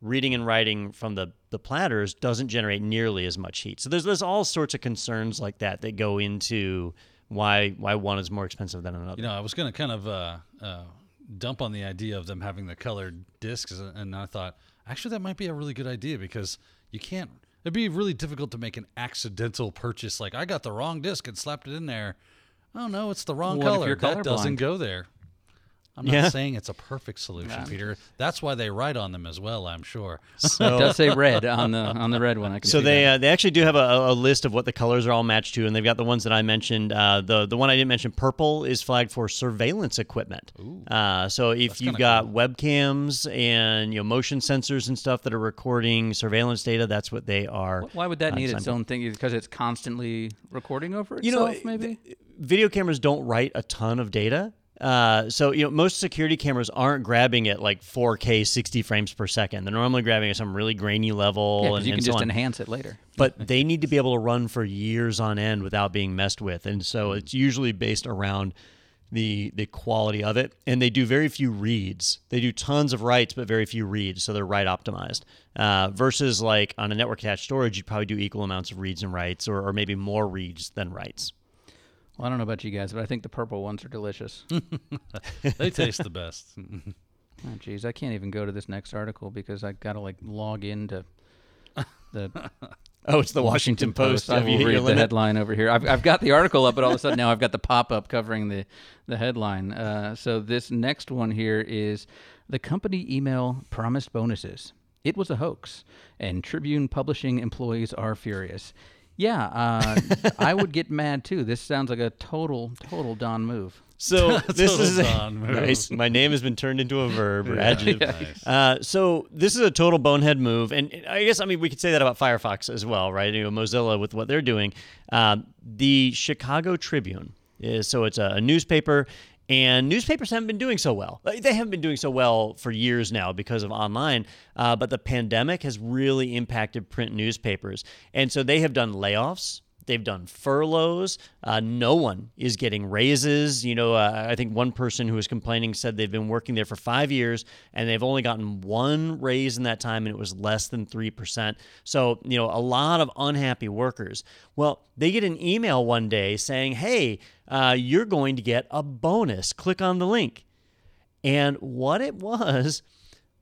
Reading and writing from the, the platters doesn't generate nearly as much heat. So there's there's all sorts of concerns like that that go into why why one is more expensive than another. You know, I was going to kind of uh, uh, dump on the idea of them having the colored discs, and I thought actually that might be a really good idea because you can't. It'd be really difficult to make an accidental purchase. Like I got the wrong disc and slapped it in there. Oh no, it's the wrong What color. That doesn't go there. I'm not Yeah. saying it's a perfect solution, Peter. That's why they write on them as well. I'm sure. It does say red on the on the red one. I can So they uh, they actually do have a, a list of what the colors are all matched to, and they've got the ones that I mentioned. Uh, the the one I didn't mention, purple, is flagged for surveillance equipment. Uh, so if you've kinda got webcams and you know motion sensors and stuff that are recording surveillance data, that's what they are. Why would that uh, need its own thing? Because it's constantly recording over itself, You know, maybe. th- video cameras don't write a ton of data. Uh, so you know most security cameras aren't grabbing at like 4K 60 frames per second. They're normally grabbing at some really grainy level, yeah, and, you and can so just on. enhance it later. but they need to be able to run for years on end without being messed with and so it's usually based around the the quality of it and they do very few reads they do tons of writes but very few reads so they're write optimized uh, versus like on a network attached storage you'd probably do equal amounts of reads and writes or, or maybe more reads than writes Well, I don't know about you guys, but I think the purple ones are delicious. they taste the best. Oh, geez, I can't even go to this next article because I got to like log into the oh it's the washington, post, I Have will read the limit? headline over here. I've, I've got the article up, but all of a sudden now I've got the pop up covering the the headline. Uh, so this next one here is the company email promised bonuses. It was a hoax, and Tribune Publishing employees are furious. Yeah, uh, I would get mad too. This sounds like a total total Don move. So this is Don move. nice. My name has been turned into a verb or adjective. Uh, so this is a total bonehead move, and I guess I mean we could say that about Firefox as well, right? You know, Mozilla with what they're doing. Um, the Chicago Tribune is so it's a, a newspaper. And newspapers haven't been doing so well. They haven't been doing so well for years now because of online. Uh, but the pandemic has really impacted print newspapers. And so they have done layoffs. They've done furloughs. Uh, no one is getting raises. You know, uh, I think one person who was complaining said they've been working there for five years and they've only gotten one raise in that time, and it was less than 3%. So, you know, a lot of unhappy workers. Well, they get an email one day saying, hey, uh, you're going to get a bonus. Click on the link. And what it was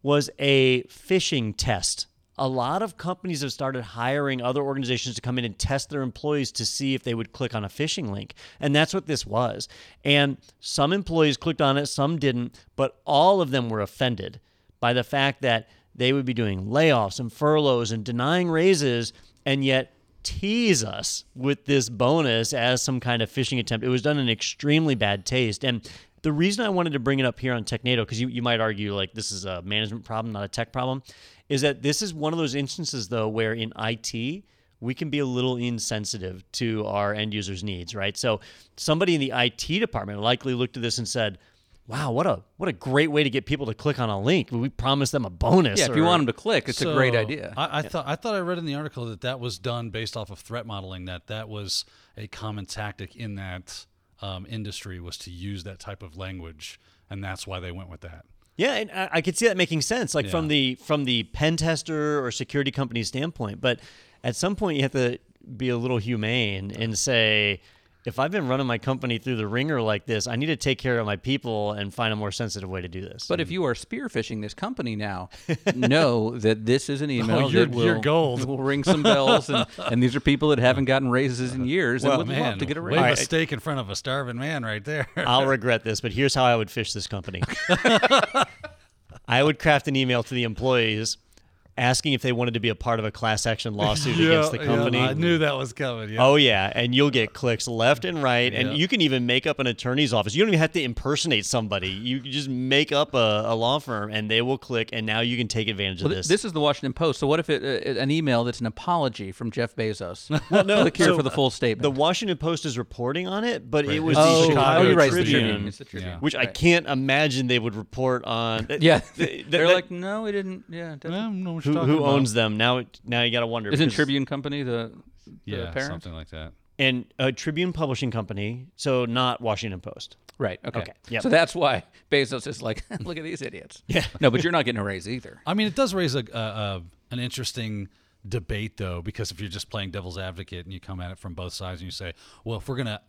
was a phishing test. A lot of companies have started hiring other organizations to come in and test their employees to see if they would click on a phishing link. And that's what this was. And some employees clicked on it, some didn't, but all of them were offended by the fact that they would be doing layoffs and furloughs and denying raises, and yet tease us with this bonus as some kind of phishing attempt. It was done in extremely bad taste. And the reason I wanted to bring it up here on TechNado, because you, you might argue like this is a management problem, not a tech problem, is that this is one of those instances though where in IT we can be a little insensitive to our end users' needs, right? So somebody in the IT department likely looked at this and said, Wow, what a what a great way to get people to click on a link. We promised them a bonus. Yeah, if you want them to click, it's a great idea. I, I thought I thought I read in the article that that was done based off of threat modeling. That that was a common tactic in that um, industry was to use that type of language, and that's why they went with that. Yeah, and I, I could see that making sense, like from the from the pen tester or security company standpoint. But at some point, you have to be a little humane and say, if I've been running my company through the ringer like this, I need to take care of my people and find a more sensitive way to do this. But if you are spear phishing this company now, know that this is an oh, email Oh, you're- that will, you're gold. will ring some bells, and, and these are people that haven't gotten raises in years and would man, love to get a raise. wave a steak in front of a starving man right there. I'll regret this, but here's how I would phish this company. I would craft an email to the employees asking if they wanted to be a part of a class action lawsuit against the Yeah, company. I knew that was coming. Yeah. Oh yeah, and you'll get clicks left and right, and Yeah. you can even make up an attorney's office. You don't even have to impersonate somebody. You just make up a, a law firm, and they will click, and now you can take advantage Well, of this. this is the Washington Post. So what if it, uh, an email that's an apology from Jeff Bezos? well, no, Click here so for the full statement. The Washington Post is reporting on it, but it was oh, the Chicago oh, you're right. It's the Tribune, Tribune. It's the Tribune. which I can't imagine they would report on. Yeah, they're like, no, we didn't. Yeah, it doesn't- I don't know what you're who, talking who about. owns them now? Now you got to wonder. isn't because- Tribune Company the, the Yeah, parent? something like that. and a Tribune publishing company, so not Washington Post. Right. Okay. Okay, yep. So that's why Bezos is like, look at these idiots. Yeah. No, but you're not getting a raise either. I mean, it does raise a, a, a an interesting debate, though, because if you're just playing devil's advocate and you come at it from both sides and you say, well, if we're gonna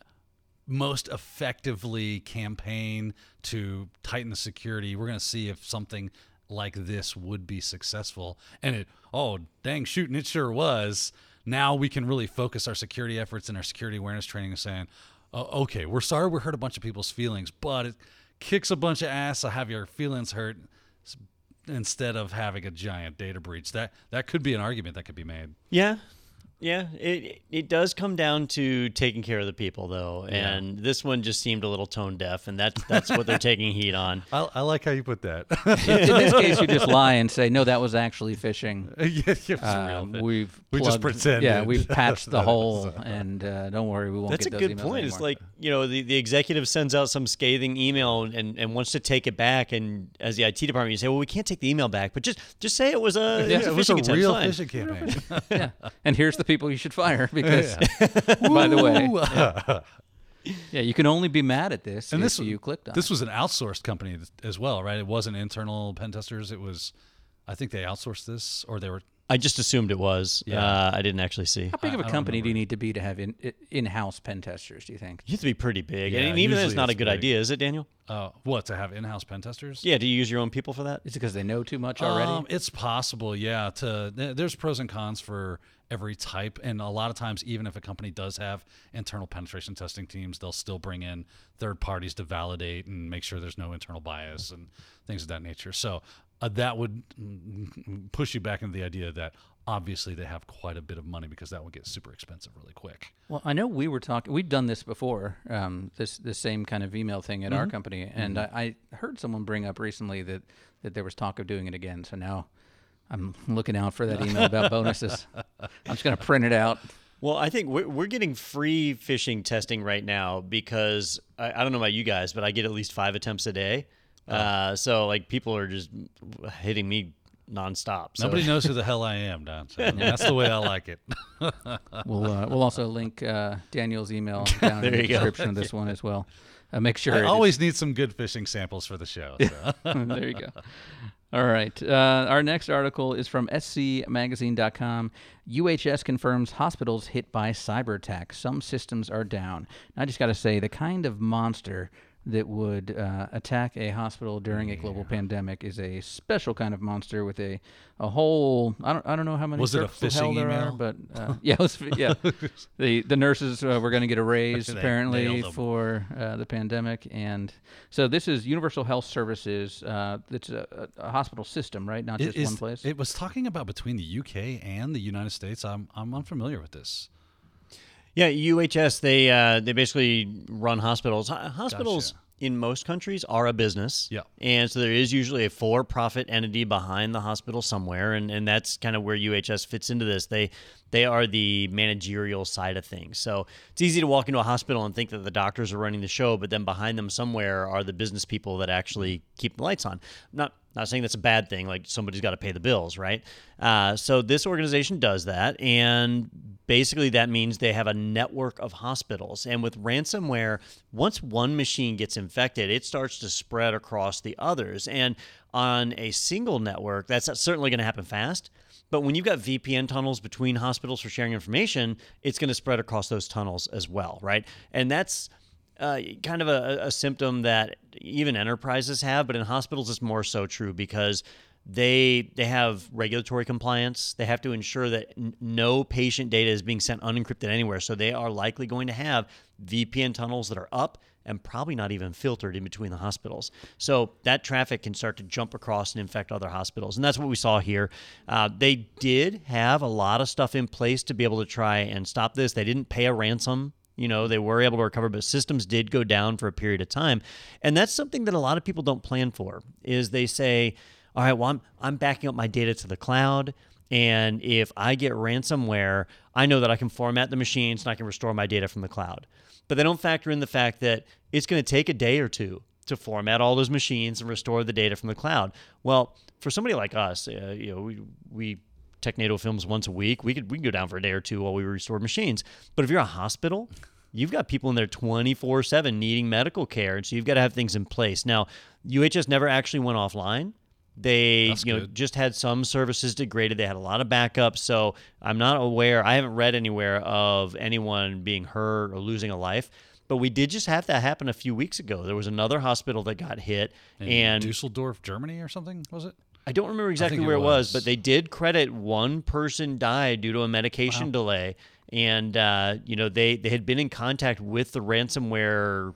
most effectively campaign to tighten the security, we're gonna see if something like this would be successful. And it, oh, dang, shooting, it sure was. Now we can really focus our security efforts and our security awareness training and saying, oh, okay, we're sorry we hurt a bunch of people's feelings, but it kicks a bunch of ass to have your feelings hurt instead of having a giant data breach. That that could be an argument that could be made. Yeah. Yeah, it it does come down to taking care of the people though, and this one just seemed a little tone deaf, and that's that's what they're taking heat on. I, I like how you put that. In, in this case, you just lie and say, no, that was actually phishing. yeah, yeah, it's a real Um, thing. we've We just plugged- pretended. Yeah, we've patched the hole, uh, and uh, don't worry, we won't That's a those good emails point. It's like you know the, the executive sends out some scathing email and, and wants to take it back, and as the IT department, you say, well, we can't take the email back, but just just say it was a, Yeah, it it was was a a phishing attempt. real Fine. phishing campaign. yeah. And here's the people you should fire because, by the way, yeah, you can only be mad at this and if this you clicked on this it. was an outsourced company as well, right? It wasn't internal pen testers. It was, I think they outsourced this, or they were. I just assumed it was. Yeah. Uh, I didn't actually see. How big of a don't company do you need to be to have in, in-house pen testers? Do you think? You have to be pretty big, Yeah, and even then, it's not a good big. idea, is it, Daniel? Uh, what to have in-house pen testers? Yeah, do you use your own people for that? Is it because they know too much already? Um, it's possible, yeah. To there's pros and cons for every type, and a lot of times, even if a company does have internal penetration testing teams, they'll still bring in third parties to validate and make sure there's no internal bias and things of that nature. So uh, that would push you back into the idea that obviously they have quite a bit of money because that would get super expensive really quick. Well, I know we were talking. We've done this before. Um, this the same kind of email thing at our Mm-hmm. company, and I, I heard someone bring up recently that that there was talk of doing it again. So now I'm looking out for that email about bonuses. I'm just gonna print it out. Well, I think we're, we're getting free phishing testing right now because I, I don't know about you guys, but I get at least five attempts a day. Oh. Uh, so like people are just hitting me nonstop. So Nobody knows who the hell I am, Don. So that's the way I like it. We'll uh, we'll also link uh, Daniel's email down in the you go. description of this one as well. Uh, make sure I it is- always need some good phishing samples for the show. So. there you go. All right. Uh, our next article is from scmagazine.com. UHS confirms hospitals hit by cyber attack. Some systems are down. I just got to say, the kind of monster that would uh, attack a hospital during a global pandemic is a special kind of monster with a, a whole I don't I don't know how many Was it a phishing there are, but uh, yeah, it was, yeah. the the nurses uh, were going to get a raise They apparently for uh, the pandemic, and so this is Universal Health Services. Uh, it's a, a a hospital system, right? Not It just is- one place. It was talking about between the UK and the United States. I'm I'm unfamiliar with this. Yeah, UHS they uh, they basically run hospitals. Hospitals Gotcha. in most countries are a business. Yeah. and so there is usually a for-profit entity behind the hospital somewhere, and, and that's kind of where UHS fits into this. They they are the managerial side of things. So it's easy to walk into a hospital and think that the doctors are running the show, but then behind them somewhere are the business people that actually keep the lights on. Not not saying that's a bad thing. Like somebody's got to pay the bills, right? Uh, so this organization does that, and basically that means they have a network of hospitals. And with ransomware, once one machine gets infected, it starts to spread across the others. And On a single network, that's certainly going to happen fast. But when you've got VPN tunnels between hospitals for sharing information, it's going to spread across those tunnels as well, right? And that's uh, kind of a, a symptom that even enterprises have, but in hospitals it's more so true because they they have regulatory compliance. They have to ensure that n- no patient data is being sent unencrypted anywhere. So they are likely going to have VPN tunnels that are up and probably not even filtered in between the hospitals. So that traffic can start to jump across and infect other hospitals. And that's what we saw here. Uh, they did have a lot of stuff in place to be able to try and stop this. They didn't pay a ransom. You know, they were able to recover, but systems did go down for a period of time. And that's something that a lot of people don't plan for is they say, all right, well, I'm, I'm backing up my data to the cloud. And if I get ransomware, I know that I can format the machines and I can restore my data from the cloud. But they don't factor in the fact that it's going to take a day or two to format all those machines and restore the data from the cloud. Well, for somebody like us, uh, you know, we, we Technado films once a week. We could we can go down for a day or two while we restore machines. But if you're a hospital, you've got people in there 24 7 needing medical care. And so you've got to have things in place. Now, UHS never actually went offline. They That's you know good. just had some services degraded. They had a lot of backups. So I'm not aware. I haven't read anywhere of anyone being hurt or losing a life. But we did just have that happen a few weeks ago. There was another hospital that got hit, In and Dusseldorf, Germany, or something was it? I don't remember exactly think it where it was, was. but they did credit one person died due to a medication delay, and uh, you know they they had been in contact with the ransomware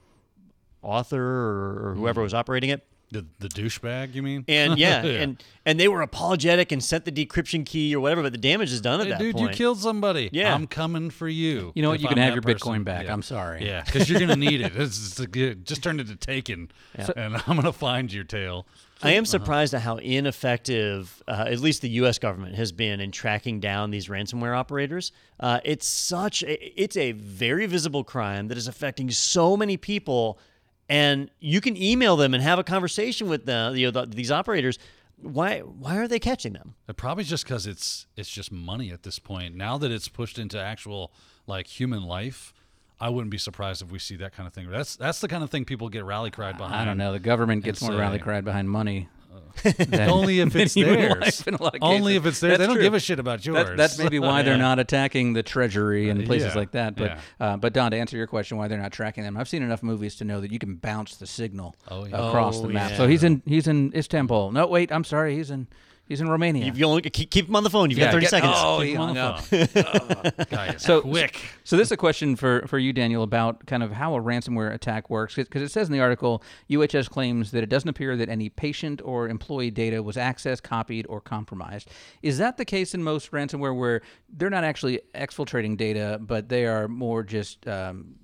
author or, or whoever Hmm. was operating it. The the douchebag, you mean? And yeah, and and they were apologetic and sent the decryption key or whatever, but the damage is done at Hey, that dude, point. you killed somebody. Yeah. I'm coming for you. You know what? You can I'm have your person. Bitcoin back. Yeah. I'm sorry. Yeah, because you're gonna need it. It's, it's a good, just turned into taken, and I'm gonna find your tail. I am surprised at how ineffective, uh, at least the U.S. government has been in tracking down these ransomware operators. Uh, it's such a, it's a very visible crime that is affecting so many people, and you can email them and have a conversation with them. You know, the, these operators. Why why are they catching them? It probably just because it's it's just money at this point. Now that it's pushed into actual like human life, I wouldn't be surprised if we see that kind of thing. That's that's the kind of thing people get rally cried behind. I don't know. The government gets more say- rally cried behind money. than- Only if it's theirs. life in a lot of Only if it's theirs. That's They don't true. give a shit about yours. That, that's maybe why they're not attacking the treasury and places yeah, like that. But yeah. uh, but Don, to answer your question, why they're not tracking them, I've seen enough movies to know that you can bounce the signal Oh, yeah. across the Oh, map. yeah. So he's in he's in Istanbul. No, wait, I'm sorry, he's in he's in Romania. You only keep, keep them on the phone. You've Yeah, got thirty get- seconds. Oh, Keep him on hung the phone. Guy So quick. So this is a question for, for you, Daniel, about kind of how a ransomware attack works. Because it says in the article, UHS claims that it doesn't appear that any patient or employee data was accessed, copied, or compromised. Is that the case in most ransomware where they're not actually exfiltrating data, but they are more just um,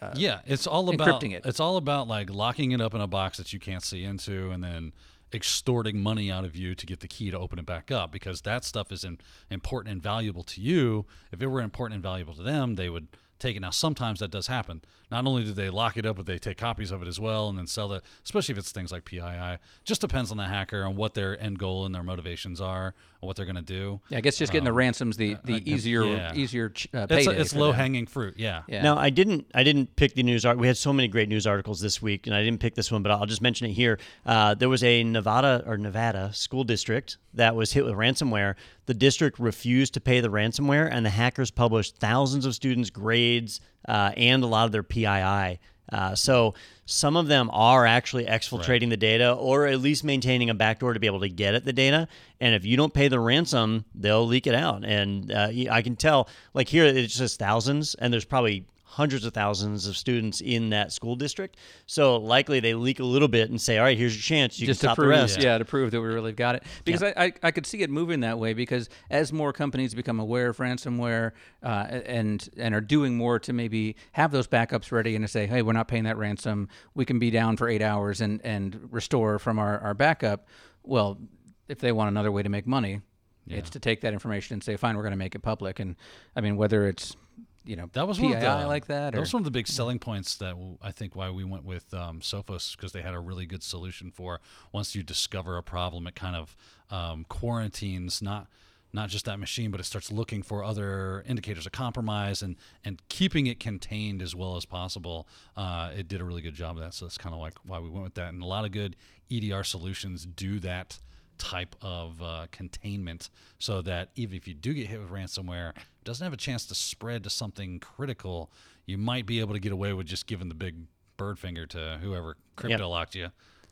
uh, yeah, it's all about encrypting it. It's all about like locking it up in a box that you can't see into, and then extorting money out of you to get the key to open it back up because that stuff is in, important and valuable to you. If it were important and valuable to them, they would take it. Now, sometimes that does happen. Not only do they lock it up, but they take copies of it as well and then sell it, especially if it's things like PII. Just depends on the hacker and what their end goal and their motivations are what they're going to do. Yeah, I guess just getting the ransoms the, the easier yeah. easier ch- uh, It's, payday it's for low them. hanging fruit. Yeah. Yeah. Now I didn't I didn't pick the news art. We had so many great news articles this week, and I didn't pick this one, but I'll just mention it here. Uh, there was a Nevada or Nevada school district that was hit with ransomware. The district refused to pay the ransomware, and the hackers published thousands of students' grades uh, and a lot of their PII. Uh, so some of them are actually exfiltrating the data or at least maintaining a backdoor to be able to get at the data. And if you don't pay the ransom, they'll leak it out. And uh, I can tell, like here, it says thousands, and there's probably hundreds of thousands of students in that school district. So likely they leak a little bit and say, all right, here's your chance. You just can to prove, the rest. yeah. to prove that we really got it. Because I, I, I could see it moving that way. Because as more companies become aware of ransomware uh, and and are doing more to maybe have those backups ready and to say, hey, we're not paying that ransom. We can be down for eight hours and and restore from our our backup. Well, if they want another way to make money, it's to take that information and say, fine, we're going to make it public. And I mean, whether it's you know That was PII one of the, like that, That or was one of the big selling points that I think why we went with um, Sophos because they had a really good solution for once you discover a problem, it kind of um, quarantines not not just that machine, but it starts looking for other indicators of compromise and and keeping it contained as well as possible. Uh, it did a really good job of that, so that's kind of like why we went with that. And a lot of good EDR solutions do that type of uh, containment so that even if you do get hit with ransomware, doesn't have a chance to spread to something critical. You might be able to get away with just giving the big bird finger to whoever crypto locked you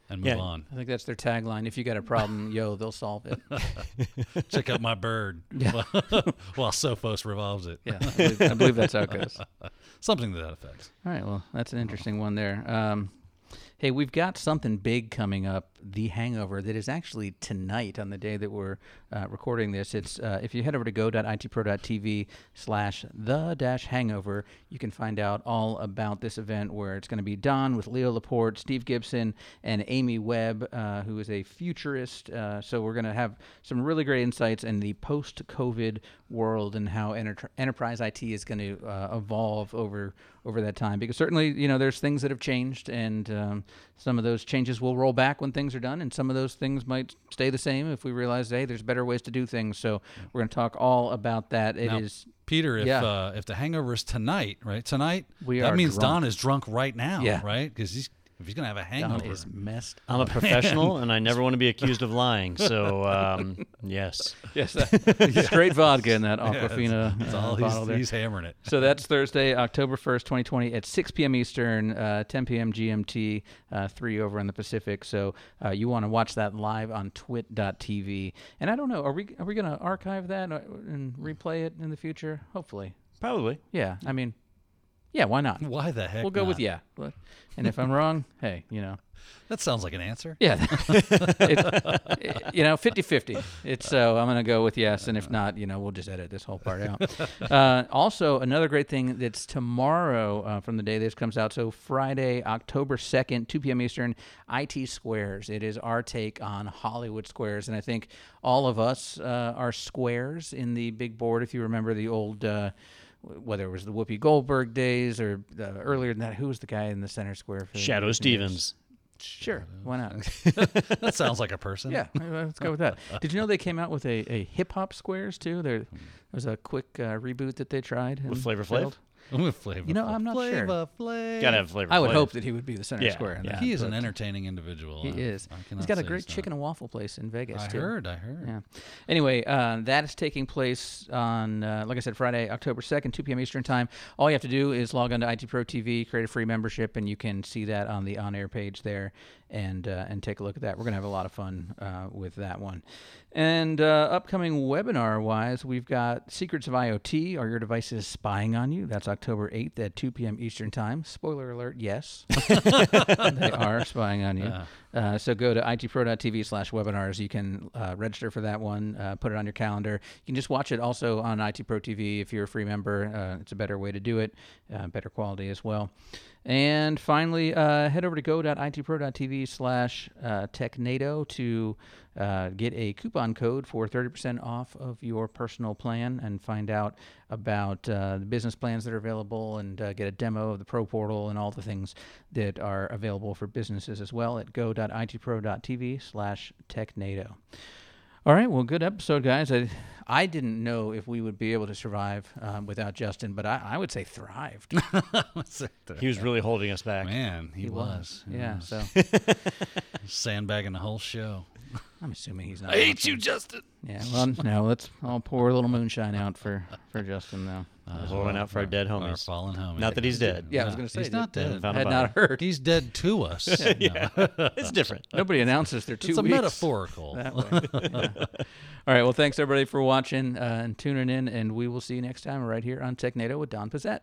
and move Yeah. on. I think that's their tagline. If you got a problem, yo, they'll solve it. Check out my bird while Sophos revolves it. Yeah, I believe, I believe that's how it goes. Something to that effect. All right, well, that's an interesting one there. Um, hey, we've got something big coming up, The Hangover, that is actually tonight on the day that we're uh, recording this. It's uh, if you head over to go.itpro.tv slash the dash hangover, you can find out all about this event where it's going to be Don with Leo Laporte, Steve Gibson, and Amy Webb, uh, who is a futurist. Uh, so we're going to have some really great insights in the post-COVID world and how enter- enterprise IT is going to uh, evolve over over that time. Because certainly, you know, there's things that have changed, and um, some of those changes will roll back when things are done, and some of those things might stay the same if we realize, hey, there's better ways to do things. So we're going to talk all about that. It is. Now, Peter, if Yeah. uh, if the hangover is tonight, right? Tonight, We that means drunk. Don is drunk right now, Yeah. right? Because he's if he's gonna have a Don hangover. is messed. I'm a professional, and I never want to be accused of lying. So, um, yes. Yes, that- straight vodka in that Yeah, Aquafina that's uh, bottle he's, there. he's hammering it. So that's Thursday, October 1st, 2020 at 6 p.m. Eastern, uh, 10 p.m. GMT, uh, 3 over in the Pacific. So uh, you want to watch that live on twit.tv. And I don't know, are we are we going to archive that uh, and replay it in the future? Hopefully. Probably. Yeah, I mean, yeah, why not? Why the heck? We'll go with yeah. And if I'm wrong, hey, you know. That sounds like an answer. Yeah. it, you know, 50 50. It's so I'm going to go with yes. And if not, you know, we'll just edit this whole part out. Uh, also, another great thing that's tomorrow uh, from the day this comes out. So, Friday, October 2nd, 2 p.m. Eastern, IT Squares. It is our take on Hollywood Squares. And I think all of us uh, are squares in the big board. If you remember the old. Whether it was the Whoopi Goldberg days or uh, earlier than that, who was the guy in the center square? For Shadoe? Stevens. Sure, why not? That sounds like a person. Yeah, let's go with that. Did you know they came out with a, a hip hop squares too? There, there was a quick uh, reboot that they tried and With Flavor Flav? Failed. I'm with Flavor. You know, I'm not sure. Flavor Flav. Gotta have flavor. I would Flav. hope that he would be the center Yeah, square. in yeah. that, He is an entertaining individual. He I- is. I He's cannot got a great it's not. chicken and waffle place in Vegas I too. heard. I heard. Yeah. Anyway, uh, that is taking place on, uh, like I said, Friday, October 2nd, 2 p.m. Eastern Time. All you have to do is log on to IT Pro TV, create a free membership, and you can see that on the on air page there and uh, and take a look at that. We're going to have a lot of fun uh, with that one. And uh, upcoming webinar wise, we've got Secrets of IoT Are Your Devices Spying on You? That's October 8th at 2 p.m. Eastern Time. Spoiler alert, yes. they are spying on you. Uh, so go to itpro.tv slash webinars. You can uh, register for that one, uh, put it on your calendar. You can just watch it also on IT Pro TV if you're a free member. Uh, it's a better way to do it, uh, better quality as well. And finally, uh, head over to go.itpro.tv slash uh, technado to uh, get a coupon code for 30% off of your personal plan and find out about uh, the business plans that are available and uh, get a demo of the Pro Portal and all the things that are available for businesses as well at go.itpro.tv slash technado. All right, well, good episode, guys. I, I didn't know if we would be able to survive um, without Justin, but I, I would say thrived. He was really holding us back. Man, he, was. He Yeah, so sandbagging the whole show. I'm assuming he's not. I hate you, Justin. Yeah, well, no, let's I'll pour a little moonshine out for for Justin though. Pouring out for our dead homies. Our fallen homie. Not that he's dead. Yeah, I was gonna say he's not that, uh, dead. Found a had body. not heard. He's dead to us. yeah. It's different. Nobody announces their two It's a weeks. metaphorical. that way. Yeah. All right. Well, thanks everybody for watching uh, and tuning in, and we will see you next time right here on TechNado with Don Pezet.